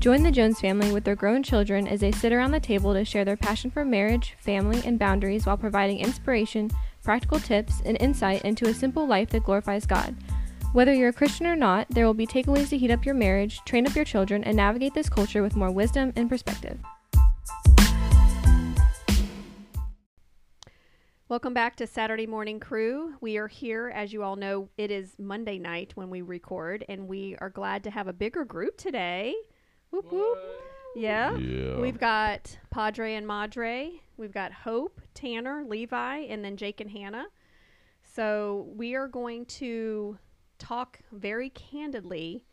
Join the Jones family with their grown children as they sit around the table to share their passion for marriage, family, and boundaries while providing inspiration, practical tips, and insight into a simple life that glorifies God. Whether you're a Christian or not, there will be takeaways to heat up your marriage, train up your children, and navigate this culture with more wisdom and perspective. Welcome back to Saturday Morning Crew. We are here, as you all know, it is Monday night when we record, and we are glad to have a bigger group today. Whoop whoop. Yeah. Yeah. We've got Padre and Madre. We've got Hope, Tanner, Levi, and then Jake and Hannah. So we are going to talk very candidly.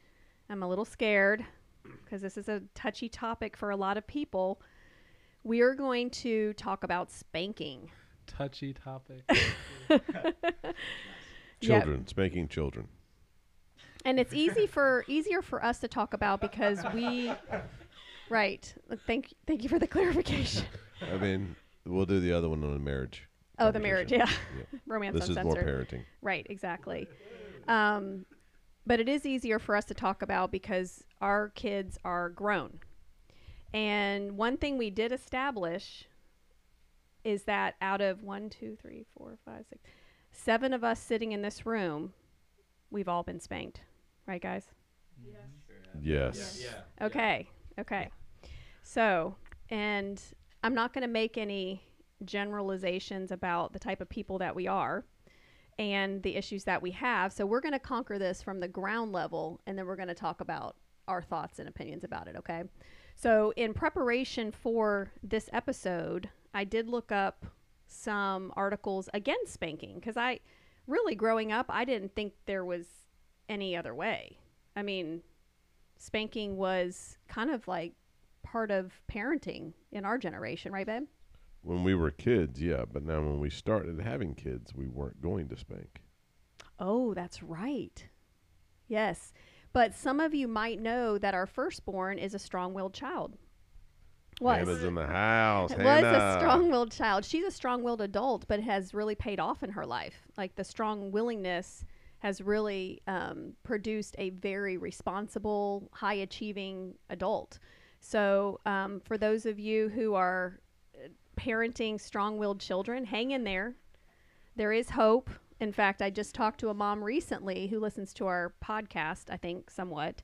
I'm a little scared because this is a touchy topic for a lot of people. We are going to talk about spanking. touchy topic. Yeah. Children, spanking children. And it's easy for easier for us to talk about because we right. Thank thank you for the clarification. I mean, we'll do the other one on the marriage. oh the marriage yeah. Yeah. romance This is more parenting. right exactly. Um, but it is easier for us to talk about because our kids are grown. And one thing we did establish is that out of one two three four five six seven of us sitting in this room we've all been spanked right guys Yes. Okay. Okay. So, and I'm not going to make any generalizations about the type of people that we are and the issues that we have. So, we're going to conquer this from the ground level and then we're going to talk about our thoughts and opinions about it. Okay. So, in preparation for this episode, I did look up some articles against spanking because I really growing up, I didn't think there was any other way. I mean, spanking was kind of like part of parenting in our generation, right, babe? When we were kids, yeah, but now when we started having kids, we weren't going to spank. Oh, that's right. Yes. But some of you might know that our firstborn is a strong willed child. Was. Hannah's in the house. was a strong willed child. She's a strong willed adult, but has really paid off in her life. Like the strong willingness has really um, produced a very responsible, high achieving adult. So, um, for those of you who are uh, parenting strong willed children, hang in there. There is hope. In fact, I just talked to a mom recently who listens to our podcast, I think, somewhat,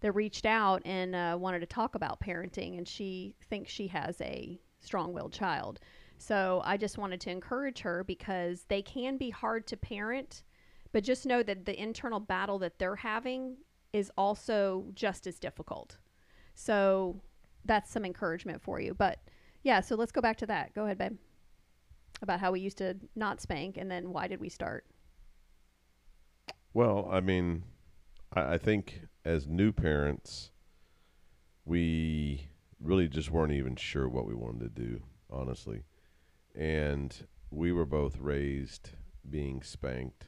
that reached out and uh, wanted to talk about parenting, and she thinks she has a strong willed child. So I just wanted to encourage her because they can be hard to parent, but just know that the internal battle that they're having is also just as difficult. So that's some encouragement for you. But yeah, so let's go back to that. Go ahead, babe. About how we used to not spank and then why did we start? Well, I mean, I, I think as new parents, we really just weren't even sure what we wanted to do, honestly. And we were both raised being spanked.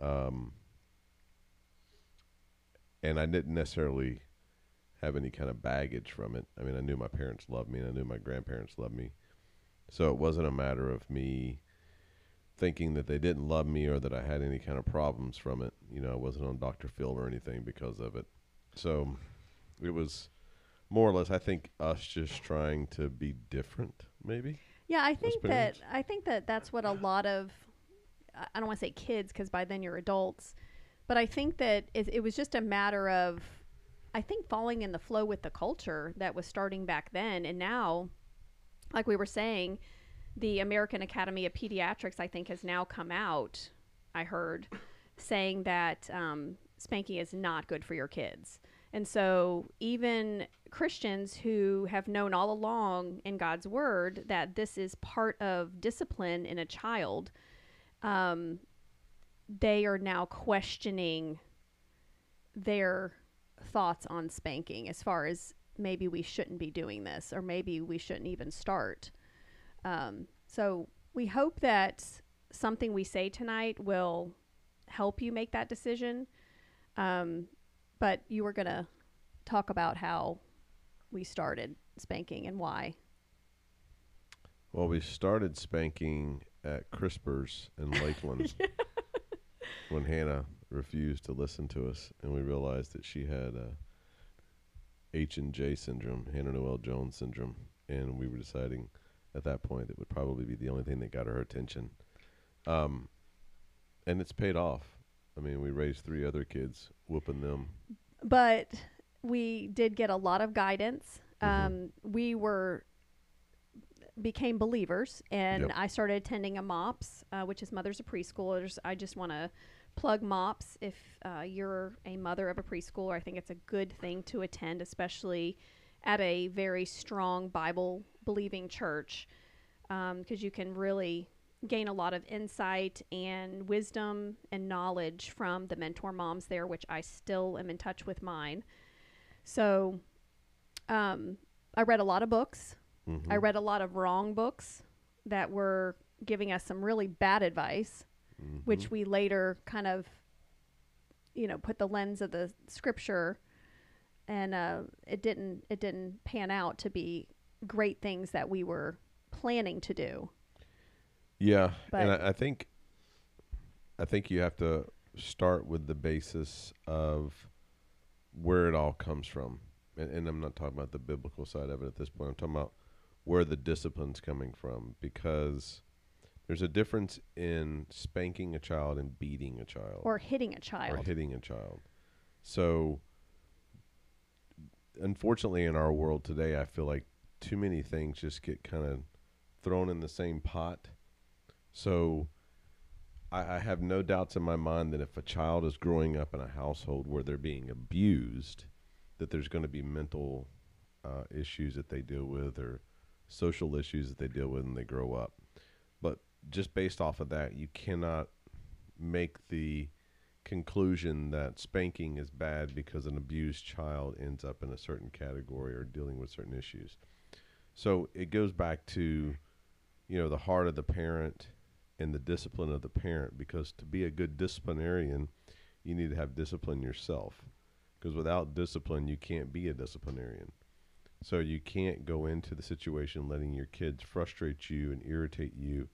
Um, and I didn't necessarily have any kind of baggage from it. I mean, I knew my parents loved me and I knew my grandparents loved me. So it wasn't a matter of me thinking that they didn't love me or that I had any kind of problems from it. You know, I wasn't on Dr. Phil or anything because of it. So it was more or less, I think, us just trying to be different, maybe. Yeah, I think that. I think that that's what a lot of I- don't want to say kids because by then you're adults, but I think that it, it was just a matter of I think falling in the flow with the culture that was starting back then, and now, like we were saying, the American Academy of Pediatrics I think has now come out. I heard saying that um, spanking is not good for your kids. And so, even Christians who have known all along in God's word that this is part of discipline in a child, um, they are now questioning their thoughts on spanking as far as maybe we shouldn't be doing this or maybe we shouldn't even start. Um, so, we hope that something we say tonight will help you make that decision. Um, but you were going to talk about how we started spanking and why. Well, we started spanking at Crispers in Lakeland when Hannah refused to listen to us, and we realized that she had uh, H and J syndrome, Hannah Noel Jones syndrome, and we were deciding at that point it would probably be the only thing that got her attention. Um, and it's paid off. I mean, we raised three other kids, whooping them. but we did get a lot of guidance. Mhm. Um, we were became believers, and Yep. I started attending a MOPS, uh, which is Mothers of Preschoolers. I just want to plug MOPS. If uh, you're a mother of a preschooler, I think it's a good thing to attend, especially at a very strong Bible believing church, because you can really gain a lot of insight and wisdom and knowledge from the mentor moms there, which I still am in touch with mine. So um, I read a lot of books. Mhm. I read a lot of wrong books that were giving us some really bad advice, which Mhm. we later kind of, you know, put the lens of the scripture, and uh, it didn't it didn't pan out to be great things that we were planning to do. Yeah, and I, I think I think you have to start with the basis of where it all comes from, and, and I'm not talking about the biblical side of it at this point. I'm talking about where the discipline's coming from, because there's a difference in spanking a child and beating a child Or hitting a child or hitting a child. So, unfortunately, in our world today, I feel like too many things just get kind of thrown in the same pot. So, I, I have no doubts in my mind that if a child is growing up in a household where they're being abused, that there's going to be mental uh, issues that they deal with or social issues that they deal with when they grow up. But just based off of that, you cannot make the conclusion that spanking is bad because an abused child ends up in a certain category or dealing with certain issues. So it goes back to, you know, the heart of the parent and the discipline of the parent because to be a good disciplinarian, you need to have discipline yourself. Because without discipline, you can't be a disciplinarian. So you can't go into the situation letting your kids frustrate you and irritate you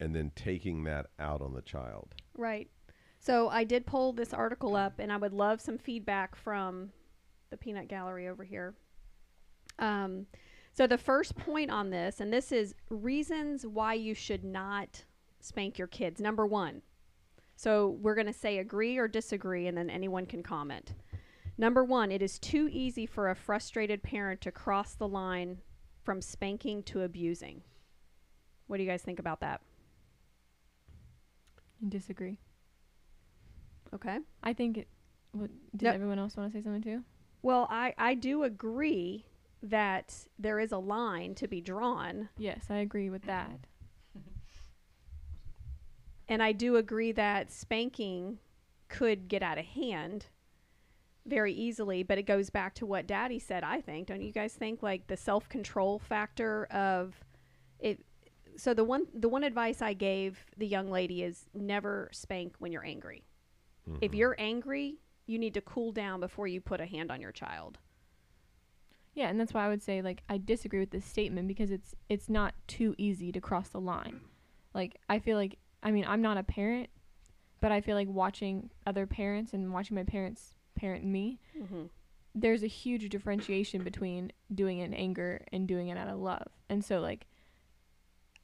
and then taking that out on the child. Right. So I did pull this article up, and I would love some feedback from the peanut gallery over here. Um, so the first point on this, and this is reasons why you should not spank your kids. Number one. So we're going to say agree or disagree, and then anyone can comment. Number one, it is too easy for a frustrated parent to cross the line from spanking to abusing. What do you guys think about that? You disagree. Okay. I think. It, what, did everyone else want to say something too? Well, I, I do agree that there is a line to be drawn. Yes, I agree with that. And I do agree that spanking could get out of hand very easily, but it goes back to what daddy said, I think. Don't you guys think like the self-control factor of it so the one the one advice I gave the young lady is never spank when you're angry. If Mhm. you're angry, you need to cool down before you put a hand on your child. Yeah, and that's why I would say like I disagree with this statement because it's it's not too easy to cross the line. Like I feel like I mean, I'm not a parent, but I feel like watching other parents and watching my parents parent me, Mm-hmm. there's a huge differentiation between doing it in anger and doing it out of love. And so like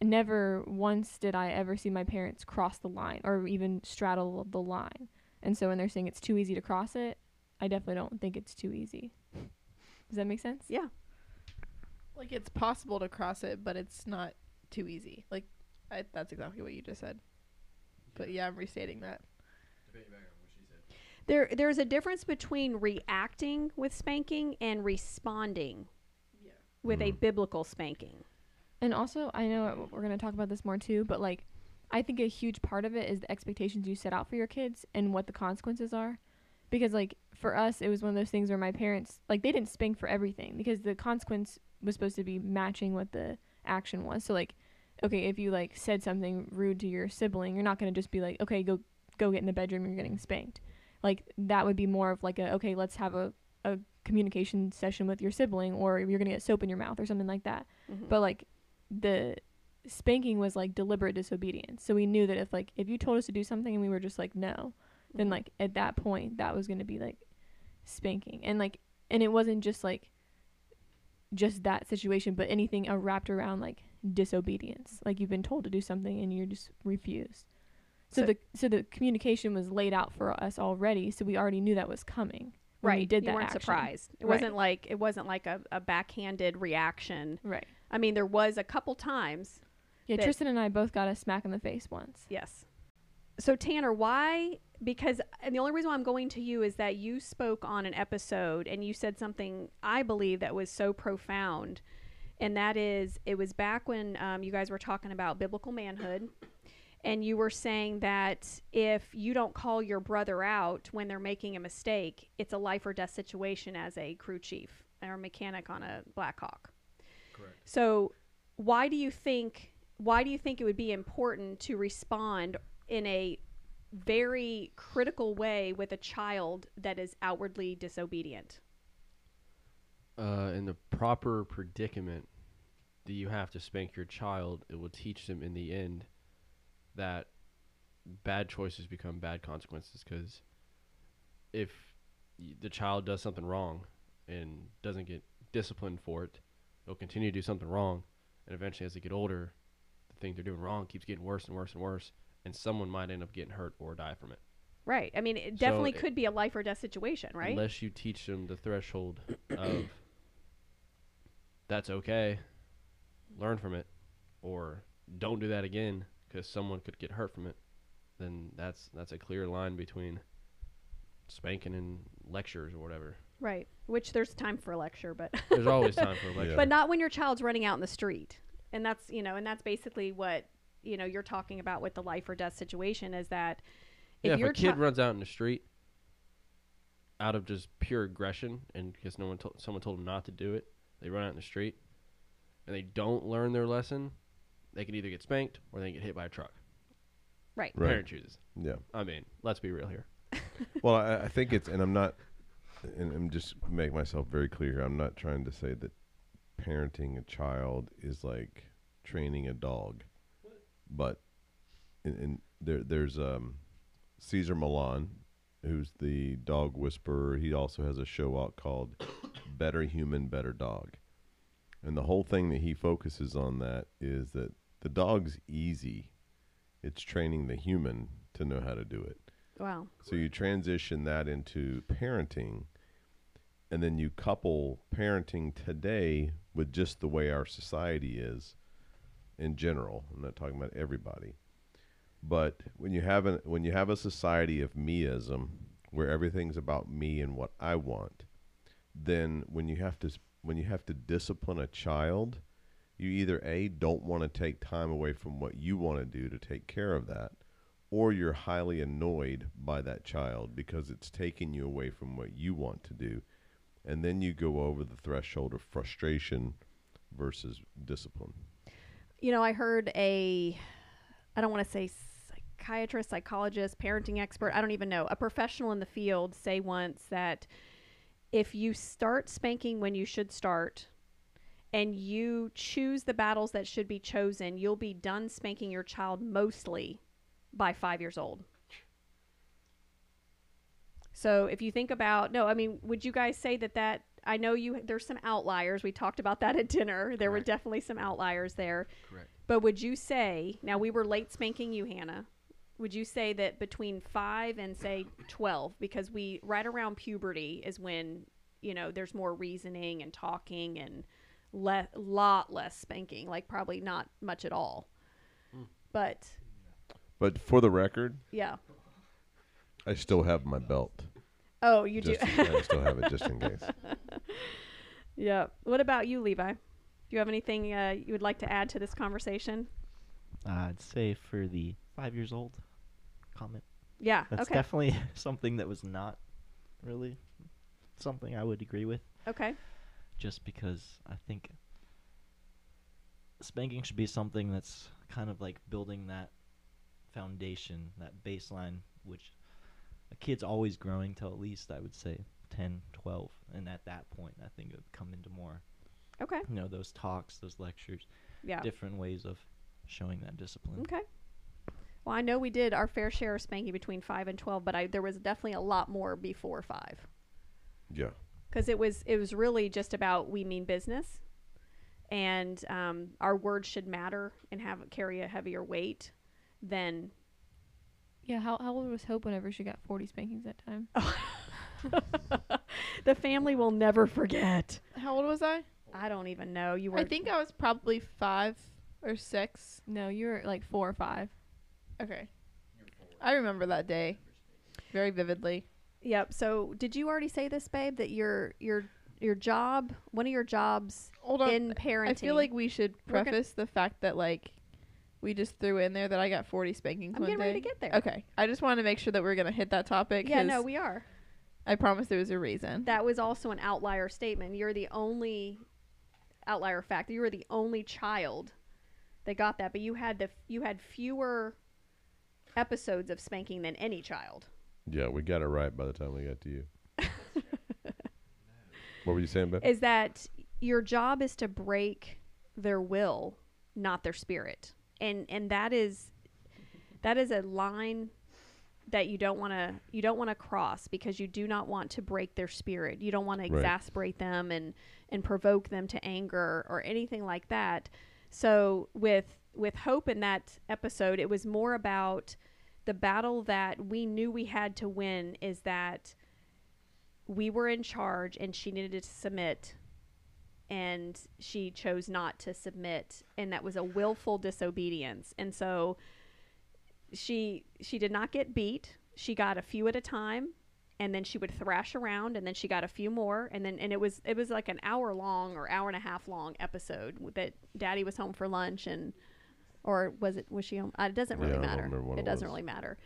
never once did I ever see my parents cross the line or even straddle the line. And so when they're saying it's too easy to cross it, I definitely don't think it's too easy. Does that make sense? Yeah. Like it's possible to cross it, but it's not too easy. Like I, that's exactly what you just said. But yeah, I'm restating that. There, there's a difference between reacting with spanking and responding with a Mhm. biblical spanking. And also, I know we're going to talk about this more too, but like, I think a huge part of it is the expectations you set out for your kids and what the consequences are. Because, like, for us, it was one of those things where my parents, like, they didn't spank for everything because the consequence was supposed to be matching what the action was. So, like, okay, if you, like, said something rude to your sibling, you're not going to just be like, okay, go, go get in the bedroom, you're getting spanked. Like, that would be more of like a, okay, let's have a, a communication session with your sibling, or you're to get soap in your mouth or something like that. Mhm. But like the spanking was like deliberate disobedience. So we knew that if like if you told us to do something and we were just like no, then Mhm. like at that point that was to be like spanking. And like and it wasn't just like just that situation, but anything uh, wrapped around like disobedience. Like you've been told to do something and you just refuse. So, So- the so the communication was laid out for us already, so we already knew that was coming. when we right. did you that weren't action. surprised. It Right. wasn't like it wasn't like a, a backhanded reaction. Right. I mean, there was a couple times. Yeah, Tristan and I both got a smack in the face once. Yes. So Tanner, why? Because and the only reason why I'm going to you is that you spoke on an episode and you said something I believe that was so profound, and that is it was back when um, you guys were talking about biblical manhood, and you were saying that if you don't call your brother out when they're making a mistake, it's a life or death situation as a crew chief or mechanic on a Black Hawk. Correct. So, why do you think why do you think it would be important to respond in a very critical way with a child that is outwardly disobedient? Uh, in the proper predicament that you have to spank your child, it will teach them in the end that bad choices become bad consequences. Because if the child does something wrong and doesn't get disciplined for it, they'll continue to do something wrong, and eventually, as they get older, the thing they're doing wrong keeps getting worse and worse and worse, and someone might end up getting hurt or die from it. Right. I mean, it So definitely it- could be a life or death situation, right? Unless you teach them the threshold of that's okay, learn from it, or don't do that again because someone could get hurt from it. Then that's that's a clear line between spanking and lectures or whatever. right. Which there's time for a lecture, but There's always time for a lecture. Yeah. but not when your child's running out in the street. And that's, you know, and that's basically what, you know, you're talking about with the life or death situation is that yeah, if your a kid chi- runs out in the street out of just pure aggression and because no one told someone told them not to do it, they run out in the street and they don't learn their lesson, they can either get spanked or they can get hit by a truck. right. The Right. Parent chooses. Yeah. I mean, let's be real here. Well, I, I think it's, and I'm not, and I'm just make myself very clear. here. I'm not trying to say that parenting a child is like training a dog, but in, in there, there's um, Cesar Millan, who's the dog whisperer. He also has a show out called Better Human, Better Dog, and the whole thing that he focuses on that is that the dog's easy. It's training the human to know how to do it. Wow. So you transition that into parenting, and then you couple parenting today with just the way our society is in general. I'm not talking about everybody. But when you have an when you have a society of meism where everything's about me and what I want, then when you have to when you have to discipline a child, you either a don't want to take time away from what you want to do to take care of that, or you're highly annoyed by that child because it's taking you away from what you want to do. And then you go over the threshold of frustration versus discipline. You know, I heard a, I don't want to say psychiatrist, psychologist, parenting expert, I don't even know, a professional in the field say once that if you start spanking when you should start and you choose the battles that should be chosen, you'll be done spanking your child mostly by five years old. So if you think about, no, I mean, would you guys say that that, I know you, there's some outliers. We talked about that at dinner. There were definitely some outliers there. Correct. But would you say, now we were late spanking you, Hannah. Would you say that between five and say 12, because we, right around puberty is when, you know, there's more reasoning and talking and le- lot less spanking, like probably not much at all. But But for the record, yeah. I still have my belt. Oh, you Just do. yeah, I still have it just in case. yeah. What about you, Levi? Do you have anything uh, you would like to add to this conversation? Uh, I'd say for the five years old comment, Yeah. that's okay. definitely something that was not really something I would agree with, okay. Just because I think spanking should be something that's kind of like building that foundation, that baseline, which a kid's always growing till at least I would say 10, 12, and at that point I think it would come into more, Okay. you know, those talks, those lectures, Yeah. different ways of showing that discipline. Okay. Well, I know we did our fair share of spanking between five and twelve, but I there was definitely a lot more before five. Yeah. Because it was it was really just about we mean business, and um, our words should matter and have carry a heavier weight than Yeah, how, how old was Hope whenever she got 40 spankings that time? the family will never forget. How old was I? I don't even know. You were I think I was probably five or six. No, you were like four or five. Okay. I remember that day very vividly. Yep. So, did you already say this, babe? That your your your job, one of your jobs Hold on. in parenting. I feel like we should We're gonna- preface the fact that like we just threw in there that I got 40 spankings I'm one getting day. ready to get there. Okay. I just wanted to make sure that we are going to hit that topic Yeah, no, we are. I promise there was a reason. That was also an outlier statement. You're the only outlier fact. You were the only child that got that, but you had the you had fewer episodes of spanking than any child. Yeah, we got it right by the time we got to you. what were you saying, Beth? Is that your job is to break their will, not their spirit. And and that is that is a line that you don't want to you don't want to cross because you do not want to break their spirit. You don't want to Right. exasperate them and and provoke them to anger or anything like that. So with with hope in that episode, it was more about the battle that we knew we had to win is that we were in charge and she needed to submit and she chose not to submit and that was a willful disobedience. And so she she did not get beat. She got a few at a time and then she would thrash around and then she got a few more and then and it was it was like an hour long or hour and a half long episode that daddy was home for lunch and or was it was she home uh, it doesn't really Yeah, I don't matter remember when it it doesn't was. really matter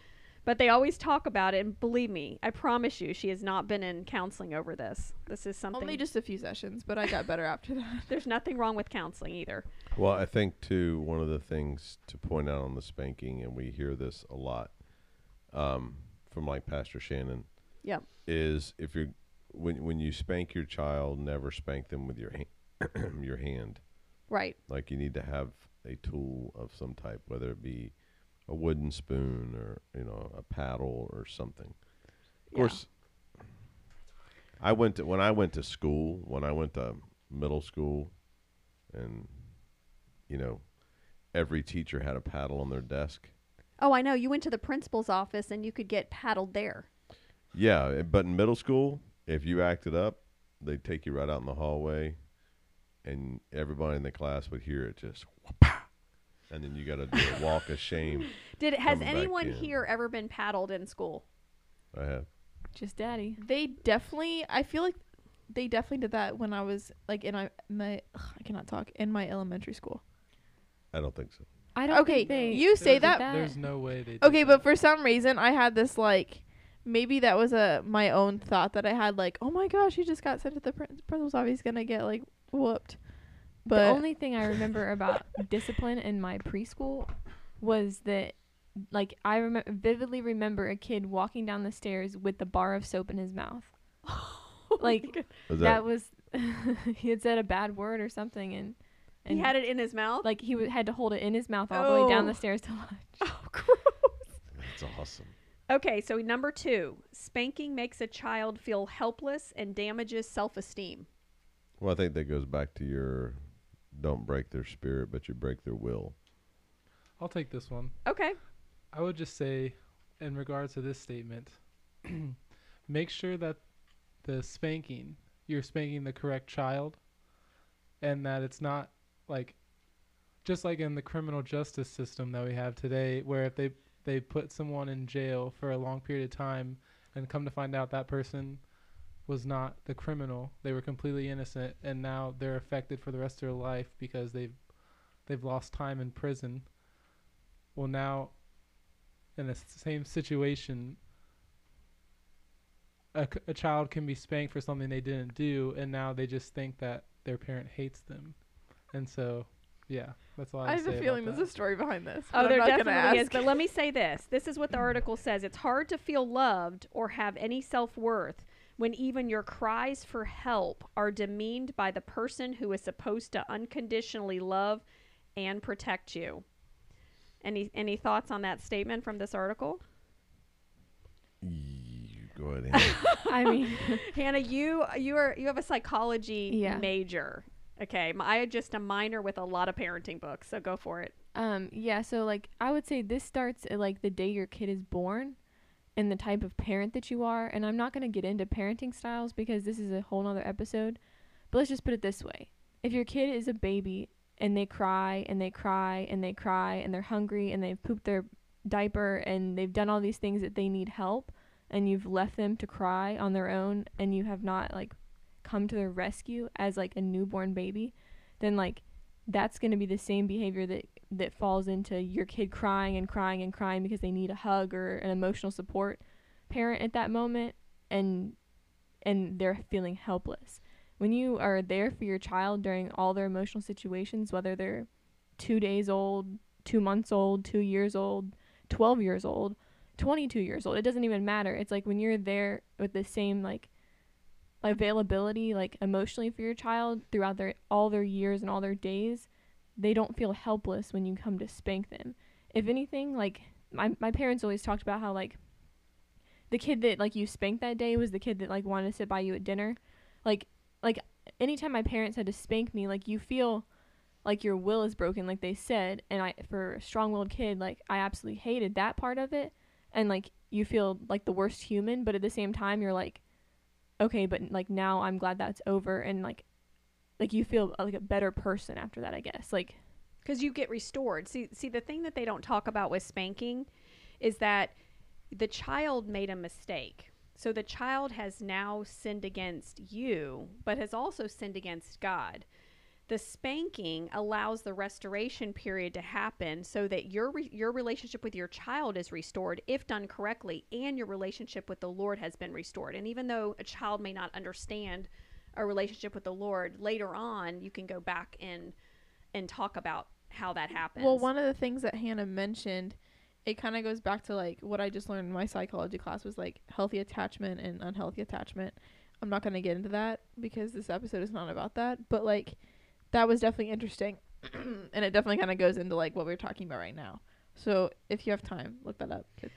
but they always talk about it and believe me i promise you she has not been in counseling over this this is something Only just a few sessions, but I got better after that. there's nothing wrong with counseling either Well, I think too one of the things to point out on the spanking, and we hear this a lot um, from like Pastor Shannon. Yep. Is if you're when when you spank your child, never spank them with your hand, your hand. right Like you need to have a tool of some type, whether it be a wooden spoon or you know a paddle or something. Of Yeah. course, I went to when I went to school. When I went to middle school, and you know, every teacher had a paddle on their desk. oh i know you went to the principal's office and you could get paddled there Yeah, eh, but in middle school, if you acted up, they'd take you right out in the hallway, and everybody in the class would hear it just, and then you got to do a walk of shame. did has Coming back anyone in. here ever been paddled in school I have. Just daddy. They definitely I feel like they definitely did that when I was like in my, my ugh, I cannot talk in my elementary school. I don't think so. I don't Okay, think they you say did that- There's no way they. did Okay, that. but for some reason I had this like maybe that was a my own thought that I had like, "Oh my gosh, he just got sent to the prin- principal's office. He's going to get like whooped." The only thing I remember about discipline in my preschool was that, like, I rem- vividly remember a kid walking down the stairs with the bar of soap in his mouth. Oh like Is that, that, was, he had said a bad word or something, and and he had it in his mouth like he w- had to hold it in his mouth all the way oh. down Oh. the stairs to lunch. oh gross that's awesome. okay so number two spanking makes a child feel helpless and damages self-esteem Well, I think that goes back to your don't break their spirit, but you break their will. I'll take this one. okay I would just say, in regards to this statement, make sure that the spanking, you're spanking the correct child, and that it's not like, just like in the criminal justice system that we have today, where if they they put someone in jail for a long period of time, and come to find out that person was not the criminal, they were completely innocent, and now they're affected for the rest of their life because they've they've lost time in prison. Well, now in the same situation, a, a child can be spanked for something they didn't do, and now they just think that their parent hates them, and so, yeah, that's all I, I have say a about feeling that. there's a story behind this. Oh, but there I'm not gonna definitely is. But let me say this. This is what the article says. It's hard to feel loved or have any self worth when even your cries for help are demeaned by the person who is supposed to unconditionally love and protect you. Any any thoughts on that statement from this article? You Go ahead. Hannah. I mean, Hannah, you you are you have a psychology Yeah. major. Okay, I had just a minor with a lot of parenting books, so go for it. um, yeah. So like, I would say this starts at like the day your kid is born, and the type of parent that you are. And I'm not gonna get into parenting styles because this is a whole nother episode. But let's just put it this way: if your kid is a baby and they cry and they cry and they cry and they're hungry and they've pooped their diaper and they've done all these things that they need help, and you've left them to cry on their own and you have not like come to their rescue as like a newborn baby, then like that's going to be the same behavior that that falls into your kid crying and crying and crying because they need a hug or an emotional support parent at that moment and and they're feeling helpless. When you are there for your child during all their emotional situations, whether they're 2 days old, 2 months old, 2 years old, 12 years old, 22 years old, it doesn't even matter. It's like when you're there with the same like availability like emotionally for your child throughout their all their years and all their days they don't feel helpless when you come to spank them. If anything like my, my parents always talked about how like the kid that like you spanked that day was the kid that like wanted to sit by you at dinner. Like like anytime my parents had to spank me like you feel like your will is broken like they said. And i for a strong-willed kid like i absolutely hated that part of it. And like you feel like the worst human but at the same time you're like okay but like now i'm glad that's over. And like like you feel uh, like a better person after that i guess like because you get restored. See, see, the thing that they don't talk about with spanking is that the child made a mistake. So the child has now sinned against you, but has also sinned against God. The spanking allows the restoration period to happen so that your re- your relationship with your child is restored if done correctly and your relationship with the Lord has been restored. And even though a child may not understand a relationship with the Lord, later on you can go back and and talk about how that happens. Well, one of the things that Hannah mentioned, it kind of goes back to like what I just learned in my psychology class was like healthy attachment and unhealthy attachment. I'm not going to get into that because this episode is not about that, but like that was definitely interesting. and it definitely kind of goes into like what we're talking about right now. So, if you have time, look that up. It's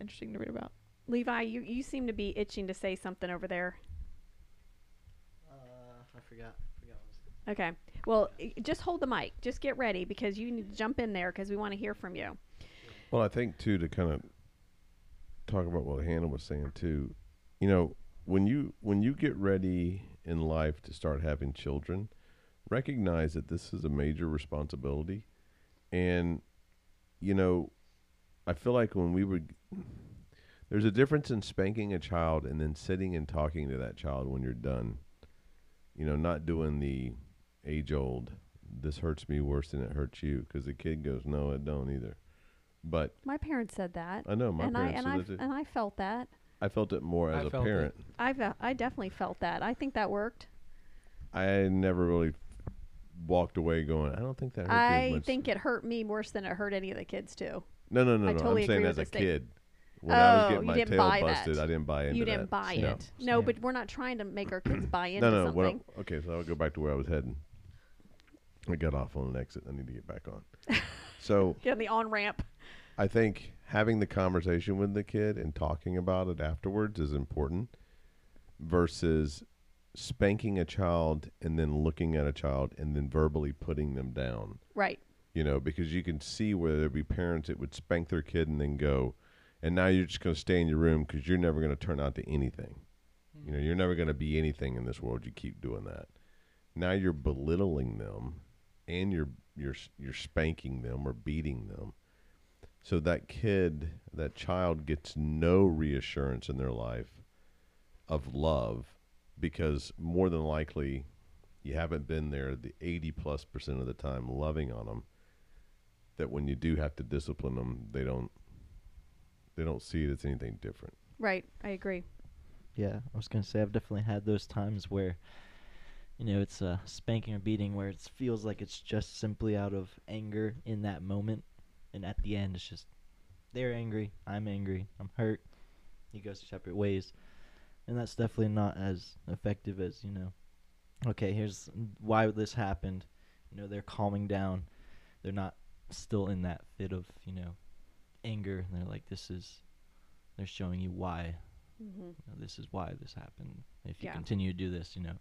interesting to read about. Levi, you, you seem to be itching to say something over there. I forgot. Forgot what was Okay. Well, i- just hold the mic. Just get ready because you need to jump in there because we want to hear from you. Well, I think too to kind of talk about what Hannah was saying too. You know, when you when you get ready in life to start having children, recognize that this is a major responsibility, and you know, I feel like when we would. There's a difference in spanking a child and then sitting and talking to that child when you're done. You know, not doing the age old, this hurts me worse than it hurts you, because the kid goes, no, it don't either. But My parents said that, I know my and I parents and said I that and I felt that. I felt it more as a felt it. parent. I've uh, I definitely felt that. I think that worked. I never really walked away going, I don't think that hurt I much." think it hurt me worse than it hurt any of the kids too. No, no, no, I no. totally I'm saying agree as with a this kid, when I was Oh, getting you my didn't tail buy busted, that. I didn't buy into you didn't buy no. it. No, Same. but we're not trying to make our kids buy into No, no. Something. I- okay, so I'll go back to where I was heading. I got off on an exit. I need to get back on. so Get on the on ramp. I think having the conversation with the kid and talking about it afterwards is important versus spanking a child and then looking at a child and then verbally putting them down. Right. You know, because you can see where there'd be parents that would spank their kid and then go, and now you're just going to stay in your room because you're never going to turn out to anything. You know, you're never going to be anything in this world. You keep doing that. Now you're belittling them, and you're you're you're spanking them or beating them. So that kid, that child gets no reassurance in their life of love because more than likely you haven't been there the 80 plus percent of the time loving on them that when you do have to discipline them they don't they don't see it as anything different Right. I agree. Yeah, I was gonna say I've definitely had those times where, you know, it's a spanking or beating where it feels like it's just simply out of anger in that moment, and at the end it's just they're angry, I'm angry, I'm hurt. You go separate ways, and that's definitely not as effective as you know. Okay, here's why this happened. You know, they're calming down. They're not still in that fit of you know anger. And they're like, this is. They're showing you why Mm-hmm. you know, this is why this happened. If you Yeah. continue to do this, you know,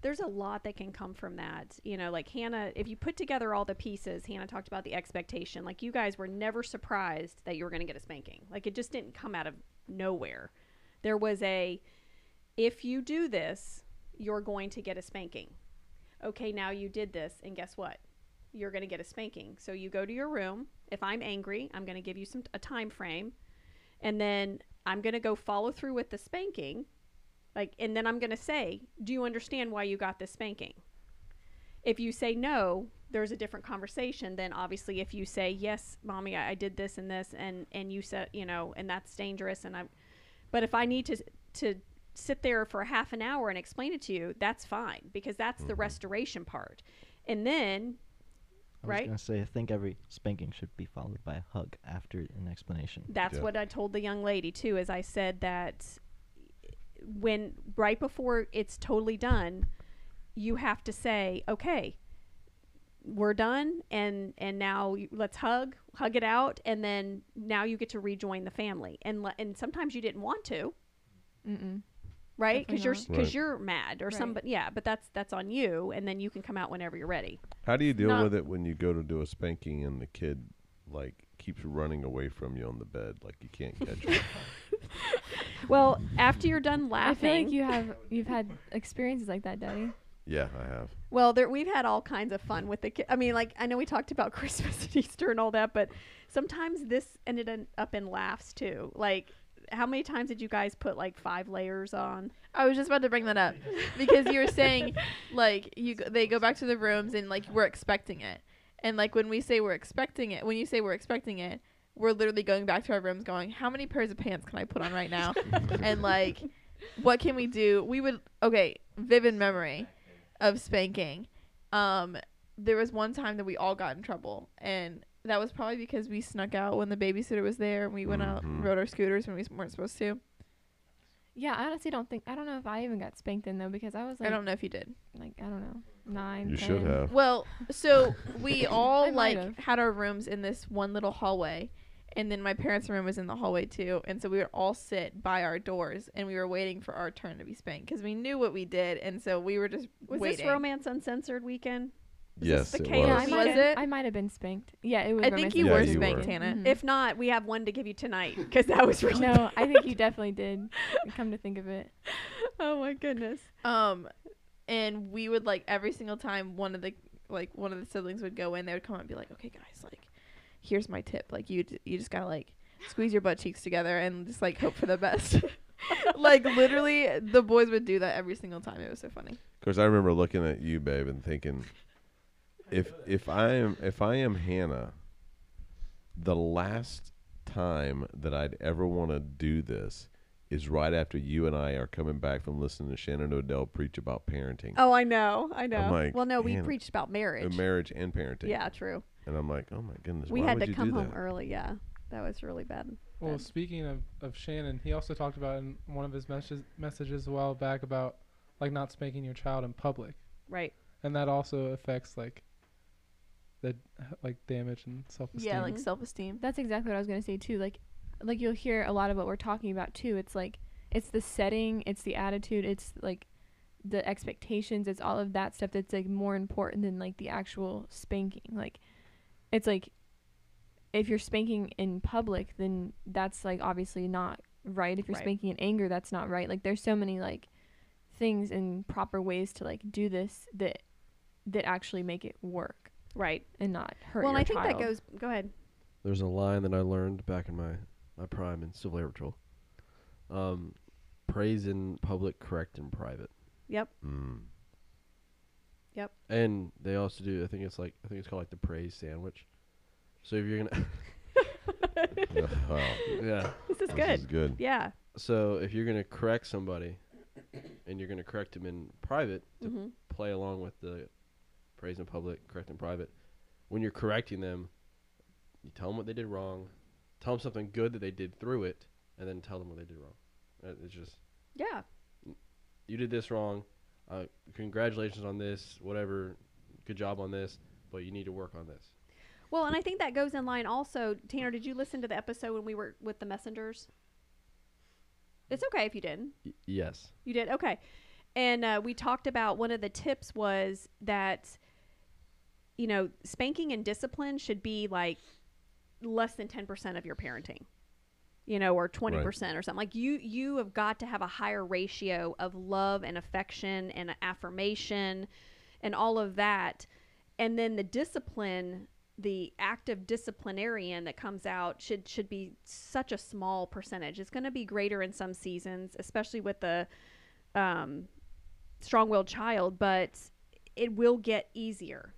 there's a lot that can come from that. You know, like Hannah, if you put together all the pieces, Hannah talked about the expectation. Like you guys were never surprised that you were going to get a spanking. Like it just didn't come out of nowhere. There was a, if you do this, you're going to get a spanking. Okay, now you did this, and guess what? You're going to get a spanking. So you go to your room. If I'm angry, I'm going to give you some a time frame, and then I'm going to go follow through with the spanking like, and then I'm going to say, Do you understand why you got this spanking? If you say no, there's a different conversation than obviously if you say, Yes, mommy, I, I did this and this, and, and you said, you know, and that's dangerous. And I'm, but if I need to, to sit there for a half an hour and explain it to you, that's fine because that's the Mhm. restoration part. And then, I was Right. gonna say I think every spanking should be followed by a hug after an explanation. That's Yeah. what I told the young lady too. Is I said that when right before it's totally done, you have to say, "Okay, we're done, and and now you- let's hug, hug it out, and then now you get to rejoin the family." And le- and sometimes you didn't want to, Mm-mm. Right? Because you're because Right. you're mad or Right. somebody. Yeah, but that's that's on you, and then you can come out whenever you're ready. How do you deal not- with it when you go to do a spanking and the kid like keeps running away from you on the bed, like you can't catch him? Well, after you're done laughing, I feel like you have you've had experiences like that, Daddy. yeah, I have. Well, there we've had all kinds of fun with the kids. I mean, like I know we talked about Christmas and Easter and all that, but sometimes this ended up in laughs too. Like, how many times did you guys put like five layers on? I was just about to bring that up because you were saying like you go, they go back to the rooms and like we're expecting it. And like when we say we're expecting it, when you say we're expecting it, we're literally going back to our rooms going, "How many pairs of pants can I put on right now?" and like what can we do? We would okay, vivid memory of spanking. Um there was one time that we all got in trouble and that was probably because we snuck out when the babysitter was there and we went out and rode our scooters when we weren't supposed to. Yeah, I honestly don't think I don't know if I even got spanked in though because I was like I don't know if you did. like I don't know nine. You should have. Well, so we all like have. had our rooms in this one little hallway, and then my parents' room was in the hallway too, and so we would all sit by our doors, and we were waiting for our turn to be spanked because we knew what we did, and so we were just Was waiting. this Romance Uncensored weekend? Was yes, the it was. I Was have, it? I might have been spanked. Yeah, it was. I think you Yeah, were you spanked, were. Hannah. Mhm. If not, we have one to give you tonight because that was really no, I think you definitely did. Come to think of it, oh my goodness. Um, and we would like every single time one of the like one of the siblings would go in, they would come out and be like, "Okay, guys, like, here's my tip. Like, you d- you just gotta like squeeze your butt cheeks together and just like hope for the best." like literally, the boys would do that every single time. It was so funny. Of course, I remember looking at you, babe, and thinking, if if I am if I am Hannah, the last time that I'd ever want to do this is right after you and I are coming back from listening to Shannon O'Dell preach about parenting, Oh, I know, I know. like, well, no, we man, preached about Uh, marriage. marriage and parenting. Yeah, true. and I'm like, oh my goodness, we why had would to you come home that? early. Yeah, that was really bad. Well, bad. speaking of, of Shannon, he also talked about in one of his messages messages a while back about like not spanking your child in public, Right. and that also affects like the like damage and self esteem. Yeah, like self esteem. that's exactly what I was gonna say too. Like, like you'll hear a lot of what we're talking about too. It's like it's the setting, it's the attitude, it's like the expectations, it's all of that stuff that's like more important than like the actual spanking. Like, it's like if you're spanking in public, then that's like obviously not right. If you're Right. spanking in anger, that's not right. Like, there's so many like things and proper ways to like do this that that actually make it work Right. and not hurt. well, your I think child. that goes. Go ahead. There's a line that I learned back in my, my prime in Civil Air Patrol. Um, praise in public, correct in private. Yep. Mm. And they also do. I think it's like I think it's called like the praise sandwich. So if you're gonna, Yeah, wow, yeah. This is this good. is good. Yeah. So if you're gonna correct somebody, and you're gonna correct them in private to hmm play along with the praise in public, correct in private. When you're correcting them, you tell them what they did wrong, tell them something good that they did through it, and then tell them what they did wrong. Uh, It's just Yeah. you did this wrong. Uh, congratulations on this. Whatever. Good job on this. But you need to work on this. Well, and I think that goes in line also. Tanner, did you listen to the episode when we were with the messengers? It's okay if you didn't. Y- yes. You did okay, and uh, we talked about one of the tips was that you know spanking and discipline should be like less than ten percent of your parenting, you know, or twenty percent or something. Like you you have got to have a higher ratio of love and affection and affirmation and all of that, and then the discipline. The active disciplinarian that comes out should should be such a small percentage. It's going to be greater in some seasons, especially with the um, strong-willed child, but it will get easier.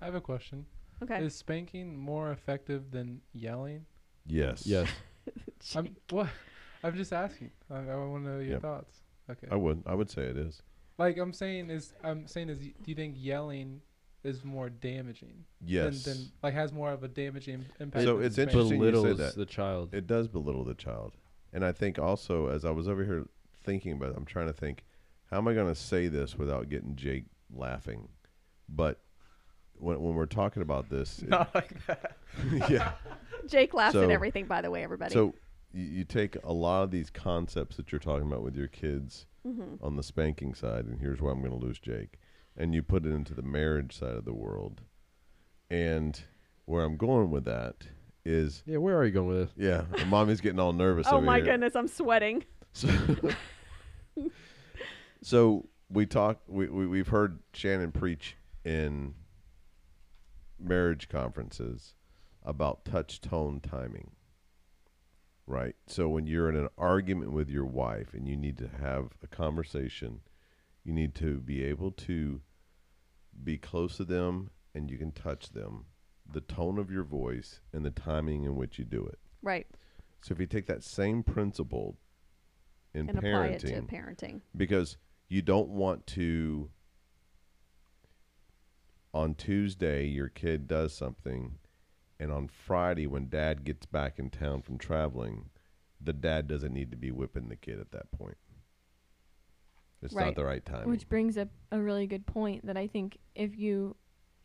I have a question. Okay. Is spanking more effective than yelling? Yes. Yes. I'm what? I'm just asking. I, I want to know your Yep. thoughts. Okay. I would. I would say it is. Like I'm saying is I'm saying is y- do you think yelling is more damaging? Yes. Than, than like has more of a damaging impact. So than it's spanking? interesting you say Belittles that. the child. It does belittle the child. And I think also, as I was over here thinking about it, I'm trying to think, how am I going to say this without getting Jake laughing? But when, when we're talking about this, it- Not like that. yeah. Jake laughs at everything, by the way, everybody. So you, you take a lot of these concepts that you're talking about with your kids hmm on the spanking side, and here's why I'm going to lose Jake, and you put it into the marriage side of the world. And where I'm going with that is, Yeah, where are you going with this? yeah, mommy's getting all nervous. oh over my here. goodness, I'm sweating. So, so we talk. We, we we've heard Shannon preach in marriage conferences about touch tone timing. Right. So when you're in an argument with your wife and you need to have a conversation, you need to be able to be close to them and you can touch them. The tone of your voice and the timing in which you do it. Right. So if you take that same principle in And apply it to parenting, parenting. because you don't want to on Tuesday your kid does something and on Friday when dad gets back in town from traveling the dad doesn't need to be whipping the kid at that point. It's not the right time. Which brings up a really good point that I think if you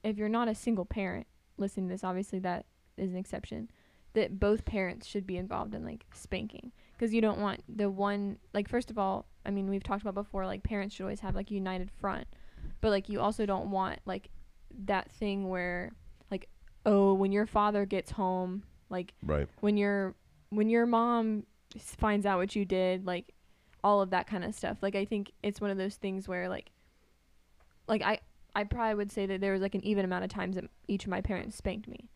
if you're not a single parent listening to this, obviously that is an exception. That both parents should be involved in like spanking because you don't want the one like first of all, I mean we've talked about before like parents should always have like a united front, but like you also don't want like that thing where like oh when your father gets home like right. when your when your mom finds out what you did like all of that kind of stuff like i think it's one of those things where like like i i probably would say that there was like an even amount of times that each of my parents spanked me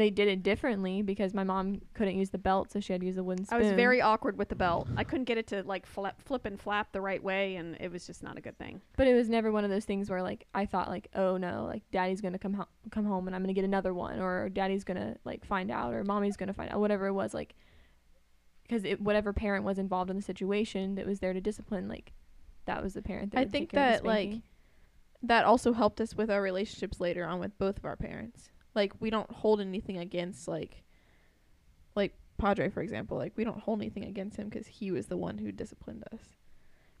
they did it differently because my mom couldn't use the belt so she had to use a wooden spoon. I was very awkward with the belt. I couldn't get it to like flap, flip and flap the right way, and it was just not a good thing. but it was never one of those things where like i thought like oh no like daddy's gonna come ho- come home and i'm gonna get another one or daddy's gonna like find out or mommy's gonna find out whatever it was like because whatever parent was involved in the situation that was there to discipline like that was the parent that I think take care of the that, like, that also helped us with our relationships later on with both of our parents. Like we don't hold anything against like like Padre for example. Like we don't hold anything against him cuz he was the one who disciplined us.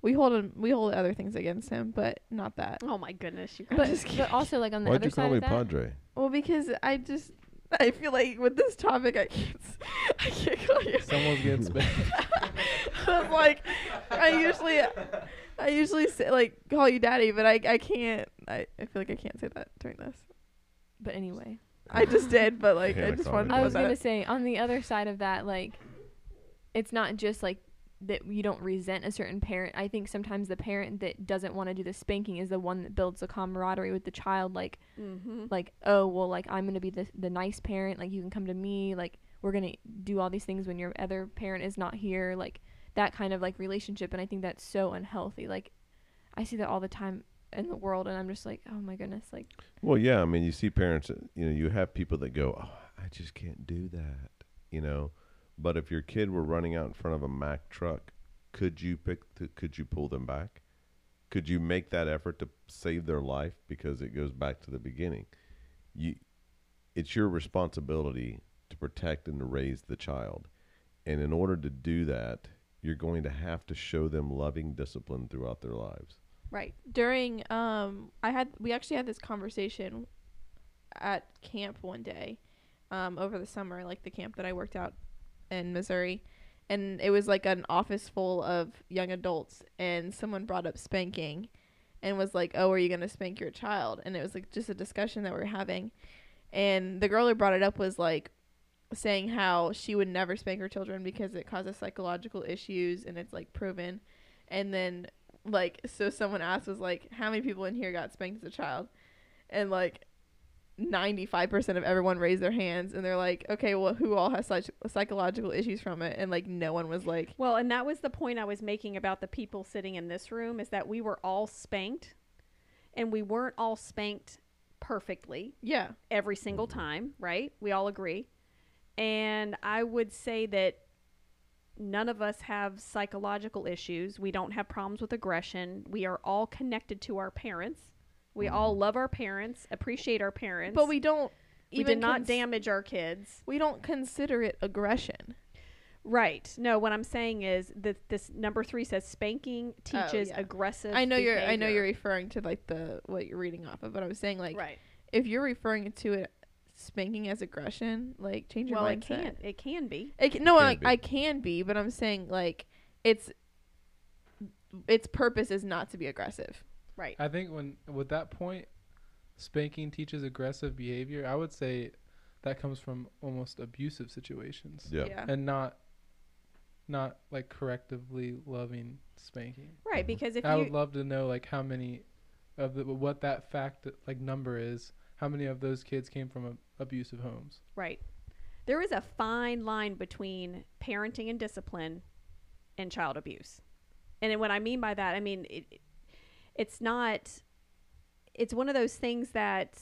We hold him we hold other things against him, but not that. Oh my goodness, you but, guys. just but also like on the other side. Why'd other you side call me of that Padre? Well, because I just I feel like with this topic I can't I can't call you. Someone's getting spanked. I was like I usually I usually say like call you daddy, but I I can't I, I feel like I can't say that during this. But anyway I just did, but like I Hannah just wanted to I was gonna say on the other side of that, like it's not just like that you don't resent a certain parent. I think sometimes the parent that doesn't want to do the spanking is the one that builds the camaraderie with the child. Like, mm-hmm. like oh well, like I'm gonna be the the nice parent. Like you can come to me. Like we're gonna do all these things when your other parent is not here. Like that kind of like relationship. And I think that's so unhealthy. Like I see that all the time in the world, and I'm just like, oh my goodness, like Well, yeah. I mean, you see parents. Uh, you know, you have people that go, "Oh, I just can't do that." You know, but if your kid were running out in front of a Mack truck, could you pick? The, could you pull them back? Could you make that effort to save their life? Because it goes back to the beginning. You, it's your responsibility to protect and to raise the child, and in order to do that, you're going to have to show them loving discipline throughout their lives. Right. during um I had we actually had this conversation at camp one day um over the summer like the camp that I worked out in Missouri and it was like an office full of young adults, and someone brought up spanking, and was like, "Oh, are you gonna spank your child?" And it was like just a discussion that we are having, and the girl who brought it up was like saying how she would never spank her children because it causes psychological issues and it's like proven, and then like so someone asked was like, "How many people in here got spanked as a child?" And like 95% of everyone raised their hands and they're like, okay, well, who all has psych- psychological issues from it? And like, no one was like, Well, and that was the point I was making about the people sitting in this room is that we were all spanked and we weren't all spanked perfectly yeah, every single mm-hmm. time, right? We all agree. And I would say that none of us have psychological issues. We don't have problems with aggression. We are all connected to our parents. We mm-hmm. all love our parents, appreciate our parents. but we don't we even did not cons- damage our kids. We don't consider it aggression. Right. No, what I'm saying is that this number 3 says spanking oh, teaches yeah. aggressive I know you're. I know you're referring to like the what you're reading off of, but I was saying like right. if you're referring to it spanking as aggression, like change your Well, it mindset. can it can be. It can, no, Can I, be. I can be, but I'm saying like it's its purpose is not to be aggressive. Right. I think when with that point, spanking teaches aggressive behavior. I would say that comes from almost abusive situations, Yeah. and not not like correctively loving spanking. Right, mm-hmm. because if I you would love to know like how many of the what that fact like number is. How many of those kids came from abusive homes? Right. There is a fine line between parenting and discipline and child abuse. And what I mean by that, I mean it, it's not it's one of those things that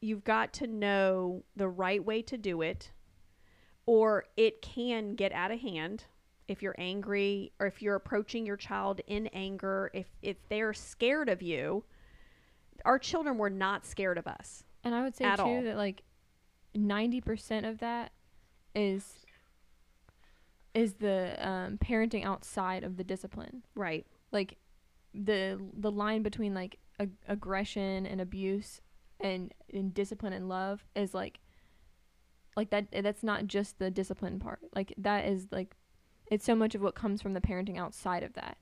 you've got to know the right way to do it or it can get out of hand if you're angry or if you're approaching your child in anger if if they're scared of you our children were not scared of us And I would say too all. that like ninety percent of that is is the um, parenting outside of the discipline. right Like the the line between like ag- aggression and abuse and, and discipline and love is like like that that's not just the discipline part. Like that is like it's so much of what comes from the parenting outside of that.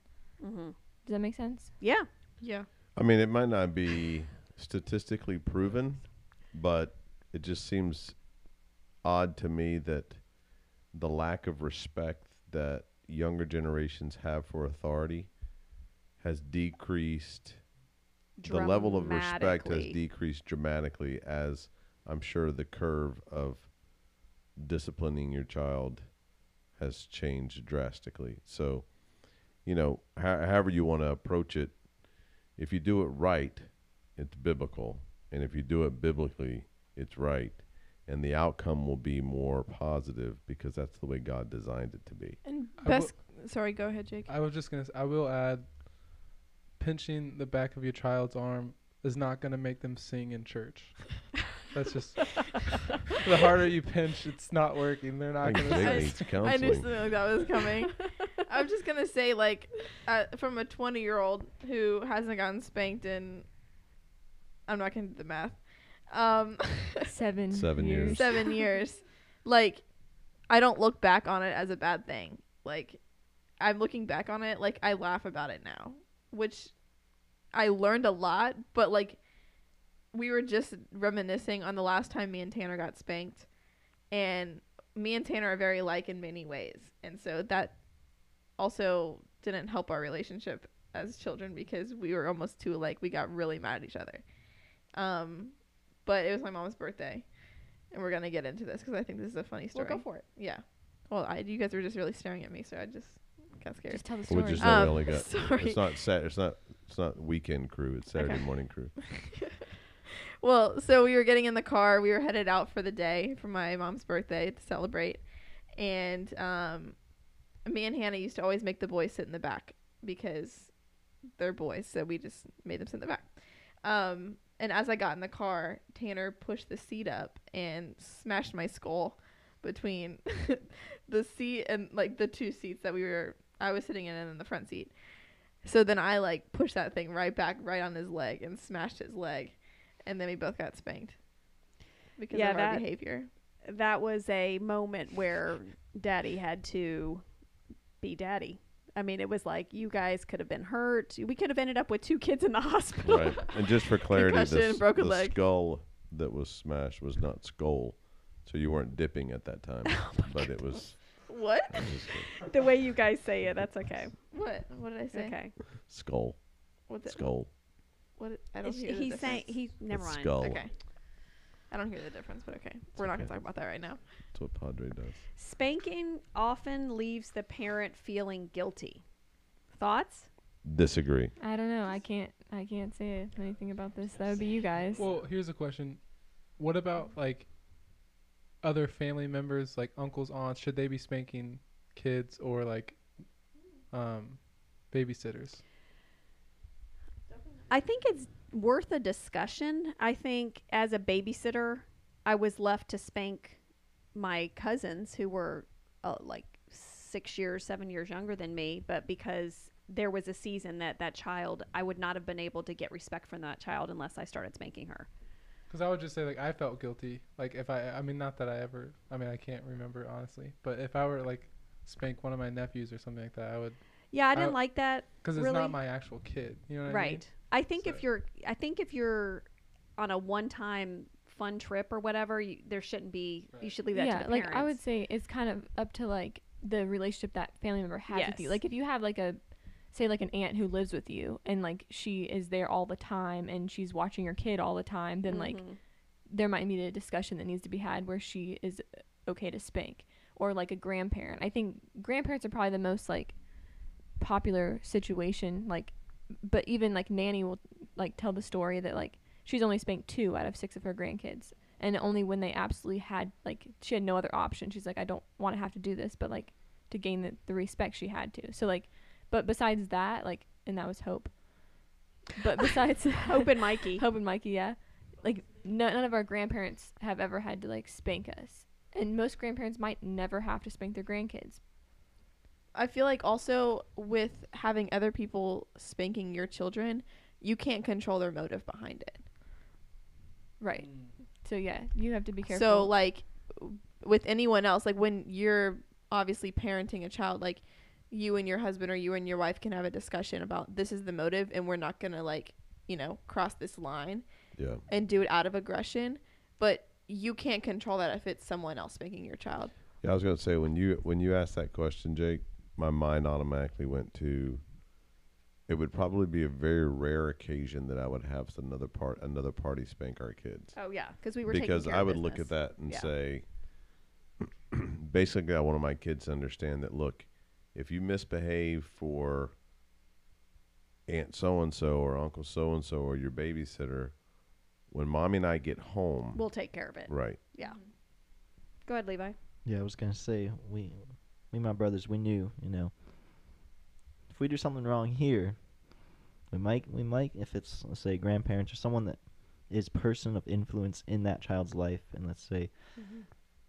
mm-hmm. Does that make sense? yeah Yeah. I mean, it might not be statistically proven, but it just seems odd to me that the lack of respect that younger generations have for authority has decreased. The level of respect has Dramatically. decreased dramatically as I'm sure the curve of disciplining your child has changed drastically. So, you know, ho- however you want to approach it, if you do it right, it's biblical. And if you do it biblically, it's right. And the outcome will be more positive because that's the way God designed it to be. And I will- best. sorry, go ahead, Jake. I was just gonna. I will add, pinching the back of your child's arm is not gonna make them sing in church. That's just the harder you pinch, it's not working. They're not gonna sing. I knew counseling. something like that was coming. I'm just gonna say, like, uh, from a 20 year old who hasn't gotten spanked in, I'm not gonna do the math, um, Seven. Seven years. seven years. Like, I don't look back on it as a bad thing. Like, I'm looking back on it, like, I laugh about it now, which I learned a lot, but like, we were just reminiscing on the last time me and Tanner got spanked, and me and Tanner are very like in many ways, and so that also didn't help our relationship as children because we were almost too like We got really mad at each other. Um, but it was my mom's birthday, and we're gonna get into this because I think this is a funny story. well story. go for it Yeah. Well, I you guys were just really staring at me, so I just got scared. Just tell the We story. just know Um, we only got. sorry. It's not sat. It's not. It's not weekend crew. It's Saturday Okay. morning crew. Well, so we were getting in the car. We were headed out for the day for my mom's birthday to celebrate, and um, me and Hannah used to always make the boys sit in the back because they're boys, so we just made them sit in the back. Um, and as I got in the car, Tanner pushed the seat up and smashed my skull between the seat and like the two seats that we were I was sitting in and then the front seat. So then I like pushed that thing right back right on his leg and smashed his leg. And then we both got spanked because Yeah, of our that- behavior. that was a moment where daddy had to be daddy. I mean, it was like you guys could have been hurt. We could have ended up with two kids in the hospital. Right. And just for clarity, the, broken the leg. skull that was smashed was not skull. So you weren't dipping at that time. Oh but it was, What? the way you guys say it, that's okay. What? What did I say? Okay. skull. What's it? Skull. What? I don't It's- hear the he's saying difference. he never It's mind. skull. Okay. I don't hear the difference, but okay. We're not gonna talk about that right now. That's what Padre does. Spanking often leaves the parent feeling guilty. Thoughts? Disagree. I don't know. I can't. I can't say anything about this. That would be you guys. Well, here's a question: What about like other family members, like uncles, aunts? Should they be spanking kids or like um, babysitters? I think it's worth a discussion. I think as a babysitter, I was left to spank my cousins who were uh, like six years, seven years younger than me, but because there was a season that that child, I would not have been able to get respect from that child unless I started spanking her. Because I would just say like I felt guilty. Like if I, I mean, not that I ever. I mean, I can't remember honestly. But if I were like spank one of my nephews or something like that, I would. Yeah, I didn't I- like that. Because it's Really? not my actual kid. You know what I mean? right. I think if you're, I think if you're on a one-time fun trip or whatever, you, there shouldn't be. You should leave that yeah, to the like parents. I would say it's kind of up to like the relationship that family member has with you. Like if you have like a say like an aunt who lives with you and like she is there all the time and she's watching your kid all the time, then like Mhm. there might be a discussion that needs to be had where she is okay to spank or like a grandparent. I think grandparents are probably the most like popular situation like but even like nanny will like tell the story that like she's only spanked two out of six of her grandkids and only when they absolutely had like she had no other option she's like i don't want to have to do this but like to gain the, the respect she had to so like but besides that like and that was hope but besides Hope and Mikey. Hope and Mikey, yeah. Like none, none of our grandparents have ever had to like spank us, and most grandparents might never have to spank their grandkids. I feel like also with having other people spanking your children, you can't control their motive behind it. Right. Mm. So yeah, you have to be careful. So like with anyone else, like when you're obviously parenting a child, like you and your husband or you and your wife can have a discussion about this is the motive and we're not gonna like, you know, cross this line Yeah. and do it out of aggression. But you can't control that if it's someone else spanking your child. Yeah, I was gonna say when you when you asked that question, Jake, my mind automatically went to it would probably be a very rare occasion that I would have another part another party spank our kids. Oh yeah, because we were because taking care I of would look at that and Yeah. say basically I want my kids to understand that look, if you misbehave for aunt so and so or uncle so and so or your babysitter, when mommy and I get home, We'll take care of it. right. Yeah. Go ahead, Levi. Yeah, I was gonna say we, me and my brothers, we knew, you know, if we do something wrong here, we might, we might, if it's let's say grandparents or someone that is person of influence in that child's life, and let's say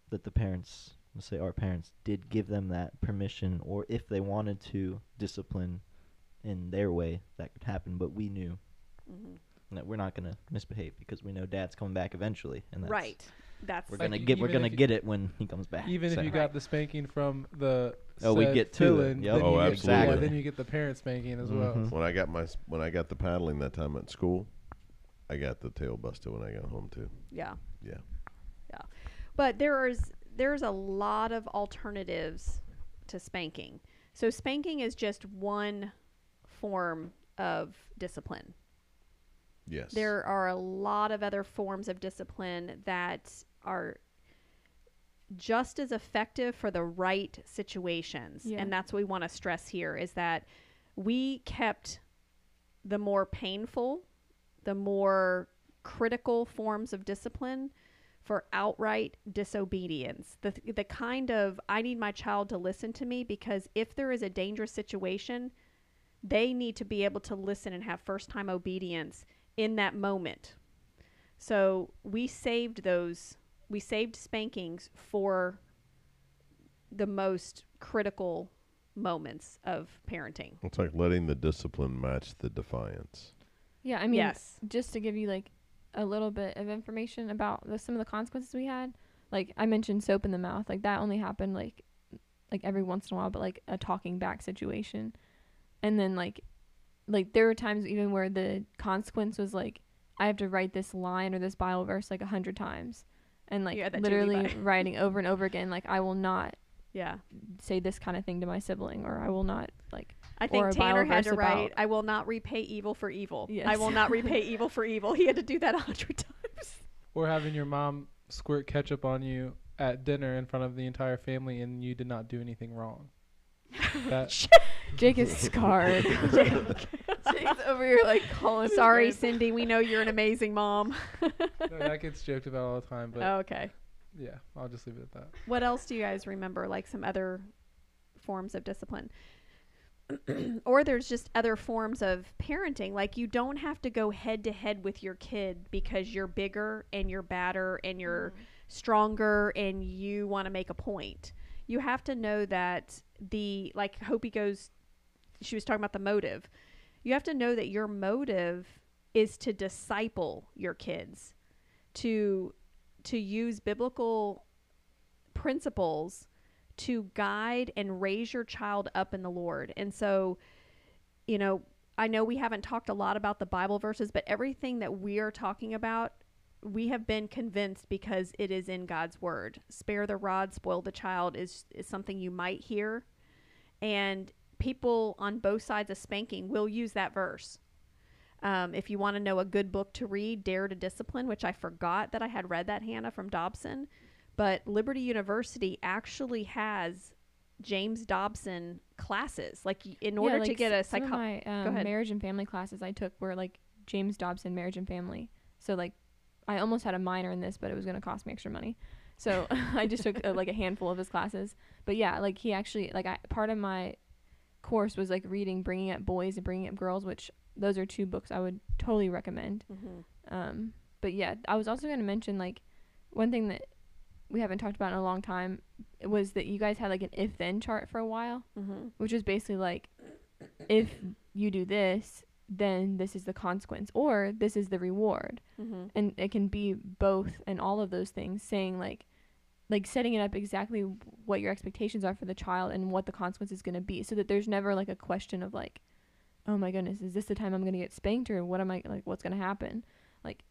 that the parents, let's say our parents, did give them that permission, or if they wanted to discipline in their way, that could happen. But we knew Mhm. that we're not gonna misbehave because we know dad's coming back eventually, and that's, Right. That's We're Like, gonna get, we're gonna you- get it when he comes back. Even so. if you got the spanking from the Oh, we get to it. villain, Yep. then Oh, you get- absolutely. yeah, then you get the parent spanking as well. Mhm. When I got my when I got the paddling that time at school, I got the tail busted when I got home too. yeah. Yeah. Yeah. But there is there's a lot of alternatives to spanking. So spanking is just one form of discipline. Yes. There are a lot of other forms of discipline that are just as effective for the right situations. Yeah. And that's what we want to stress here is that we kept the more painful, the more critical forms of discipline for outright disobedience. The the kind of I need my child to listen to me because if there is a dangerous situation, they need to be able to listen and have first time obedience in that moment. So we saved those we saved spankings for the most critical moments of parenting. It's like letting the discipline match the defiance. Yeah, I mean, yes. just to give you like a little bit of information about the, some of the consequences we had. Like I mentioned, soap in the mouth. Like that only happened like like every once in a while, but like a talking back situation. And then like like there were times even where the consequence was like I have to write this line or this Bible verse like a hundred times. And like Yeah, literally writing over and over again, like I will not Yeah. say this kind of thing to my sibling or I will not like I Or think a Tanner Bible had verse to write, about- I will not repay evil for evil. I will not repay evil for evil. He had to do that a hundred times. Or having your mom squirt ketchup on you at dinner in front of the entire family and you did not do anything wrong. That Jake is scarred. Jake's over here like calling. Sorry. Cindy. We know you're an amazing mom. no, that gets joked about all the time, but Oh, okay. yeah, I'll just leave it at that. What else do you guys remember? Like some other forms of discipline? or there's just other forms of parenting. Like you don't have to go head to head with your kid because you're bigger and you're badder and you're mm. stronger and you want to make a point. You have to know that the like Hopi goes she was talking about the motive. You have to know that your motive is to disciple your kids, to to use biblical principles to guide and raise your child up in the Lord. And so, you know, I know we haven't talked a lot about the Bible verses, but everything that we are talking about, we have been convinced because it is in God's word. Spare the rod, spoil the child is, is something you might hear. And people on both sides of spanking will use that verse. Um, if you want to know a good book to read, Dare to Discipline, which I forgot that I had read that, Hannah, from Dobson. But Liberty University actually has James Dobson classes. Like, in order Yeah, to get a s- some of my um, marriage and family classes I took were like James Dobson marriage and family. So like I almost had a minor in this, but it was going to cost me extra money. So I just took uh, like a handful of his classes. But yeah, like he actually like I, part of my course was like reading Bringing Up Boys and Bringing Up Girls, which those are two books I would totally recommend. Mhm. Um, but yeah, I was also going to mention like one thing that we haven't talked about in a long time was that you guys had like an if then chart for a while Mhm. which is basically like if you do this then this is the consequence or this is the reward Mhm. and it can be both and all of those things saying like like setting it up exactly what your expectations are for the child and what the consequence is going to be so that there's never like a question of like oh my goodness is this the time i'm going to get spanked or what am i like what's going to happen like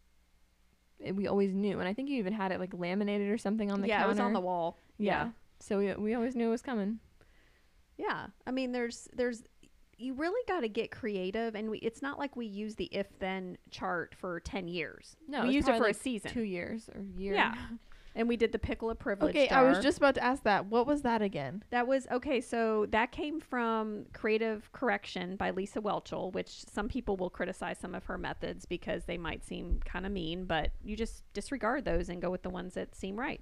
it, we always knew and i think you even had it like laminated or something on the yeah, counter it was on the wall. yeah, yeah. so we, we always knew it was coming Yeah, I mean, there's there's you really got to get creative, and we it's not like we use the if then chart for ten years. no we used it for probably, a season. two years or year Yeah. and we did the pickle of privilege. Okay, I was just about to ask that. What was that again? That was okay. So that came from Creative Correction by Lisa Whelchel, which some people will criticize some of her methods because they might seem kind of mean, but you just disregard those and go with the ones that seem right.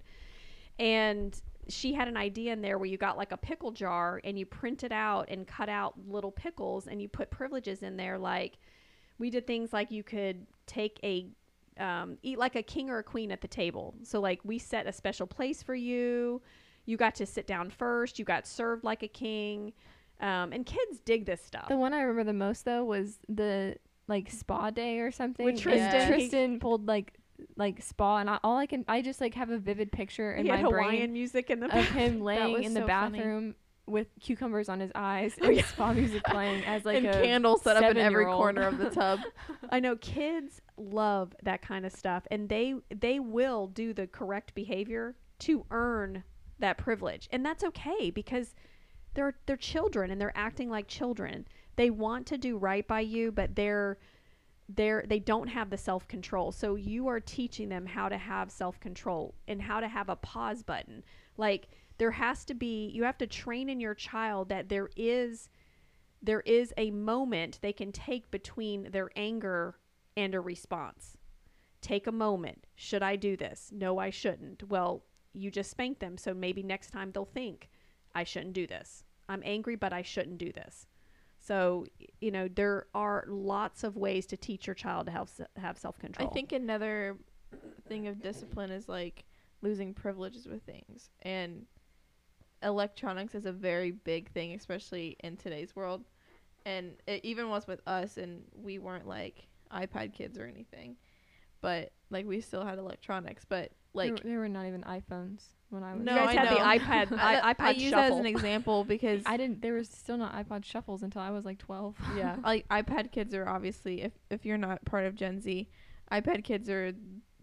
And she had an idea in there where you got like a pickle jar and you print it out and cut out little pickles and you put privileges in there. Like we did things like you could take a um, eat like a king or a queen at the table. So like we set a special place for you. You got to sit down first. You got served like a king. Um, and kids dig this stuff. The one I remember the most though was the like spa day or something. and Tristan. Tristan pulled like like spa, and I, all I can I just like have a vivid picture in he my Hawaiian brain music in the of him laying in the so funny. bathroom with cucumbers on his eyes Oh, and yeah. spa music playing as like and a candles set up in every corner of the tub. I know kids love that kind of stuff, and they they will do the correct behavior to earn that privilege, and that's okay because they're they're children and they're acting like children. They want to do right by you, but they're they're they don't have the self control. So you are teaching them how to have self control and how to have a pause button. Like there has to be you have to train in your child that there is there is a moment they can take between their anger and a response. Take a moment. Should I do this? No, I shouldn't. Well, you just spanked them, so maybe next time they'll think, I shouldn't do this. I'm angry, but I shouldn't do this. So, you know, there are lots of ways to teach your child to have, have self control. I think another thing of discipline is like losing privileges with things. And electronics is a very big thing, especially in today's world. And it even was with us, and we weren't like iPad kids or anything. But like we still had electronics. But There, like there were not even iPhones. When I was. No, you guys I had the know. iPad I, I, I iPod use that as an example because I didn't. There was still not iPod shuffles until I was like 12. yeah. like iPad kids are obviously if if you're not part of Gen Z, iPad kids are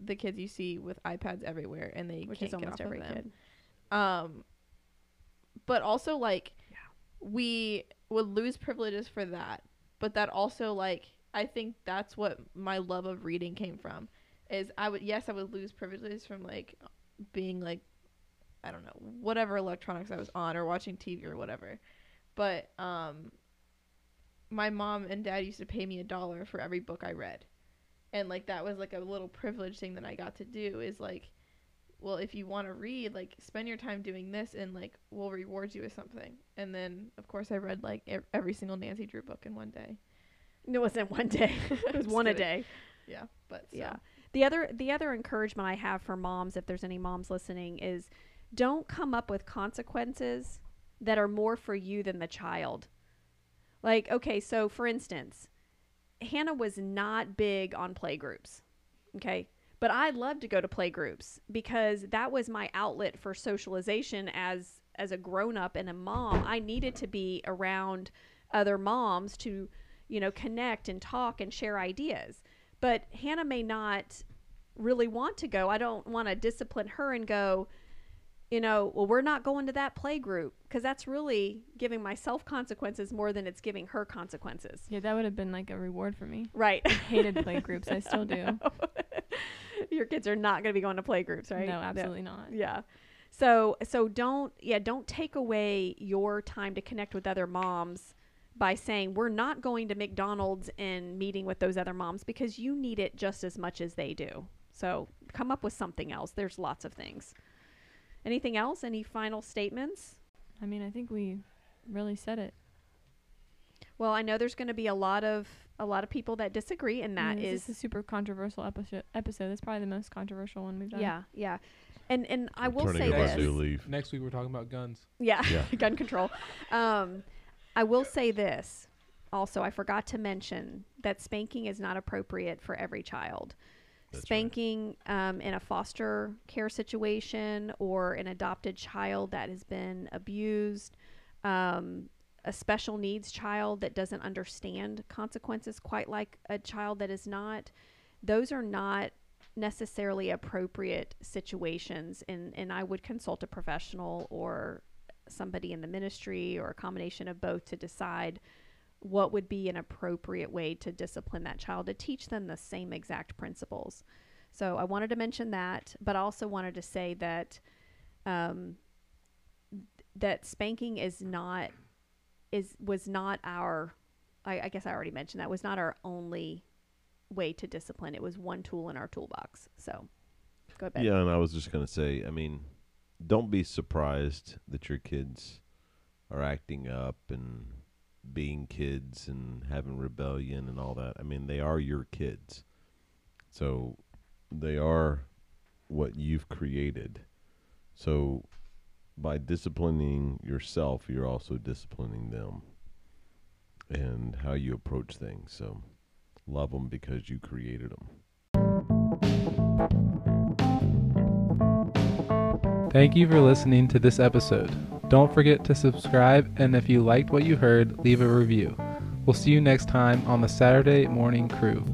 the kids you see with iPads everywhere and they Which can't is almost get off every of them. kid. Um, but also like yeah. we would lose privileges for that, but that also like I think that's what my love of reading came from. Is I would yes I would lose privileges from like being like I don't know whatever electronics I was on or watching TV or whatever, but um my mom and dad used to pay me a dollar for every book I read. And like that was like a little privilege thing that I got to do is like well if you want to read like spend your time doing this and like we'll reward you with something. And then of course I read like ev- every single Nancy Drew book in one day. No, it wasn't one day. it was one a day. Yeah, but so. Yeah. The other the other encouragement I have for moms, if there's any moms listening, is don't come up with consequences that are more for you than the child. Like, okay, so for instance, Hannah was not big on playgroups. Okay. But I love to go to playgroups because that was my outlet for socialization as as a grown up and a mom. I needed to be around other moms to, you know, connect and talk and share ideas. But Hannah may not really want to go. I don't want to discipline her and go, you know, well, we're not going to that play group because that's really giving myself consequences more than it's giving her consequences. Yeah, that would have been like a reward for me. Right. Hated play groups. I still do. Your kids are not going to be going to play groups, right? No, absolutely not. Yeah. So so don't yeah, don't take away your time to connect with other moms by saying we're not going to McDonald's and meeting with those other moms because you need it just as much as they do. So come up with something else. There's lots of things. Anything else? Any final statements? I mean, I think we really said it. Well, I know there's going to be a lot of a lot of people that disagree and I that mean, this is is a super controversial episode. Episode. That's probably the most controversial one we've done. yeah, yeah. And and I will say over this. leaf. Next week we're talking about guns. Yeah, Yeah. gun control. Um, I will say this. Also, I forgot to mention that spanking is not appropriate for every child. That's right. spanking um, in a foster care situation or an adopted child that has been abused, um, a special needs child that doesn't understand consequences quite like a child that is not, those are not necessarily appropriate situations. And, and I would consult a professional or somebody in the ministry or a combination of both to decide what would be an appropriate way to discipline that child to teach them the same exact principles. So I wanted to mention that, but also wanted to say that um, that spanking is not is was not our. I, I guess I already mentioned that was not our only way to discipline. It was one tool in our toolbox. So go ahead. Yeah, and I was just gonna say, I mean, don't be surprised that your kids are acting up and being kids and having rebellion and all that. I mean, they are your kids. So they are what you've created. So by disciplining yourself, you're also disciplining them and how you approach things. So love them because you created them. Thank you for listening to this episode. Don't forget to subscribe, and if you liked what you heard, leave a review. We'll see you next time on the Saturday Morning Crew.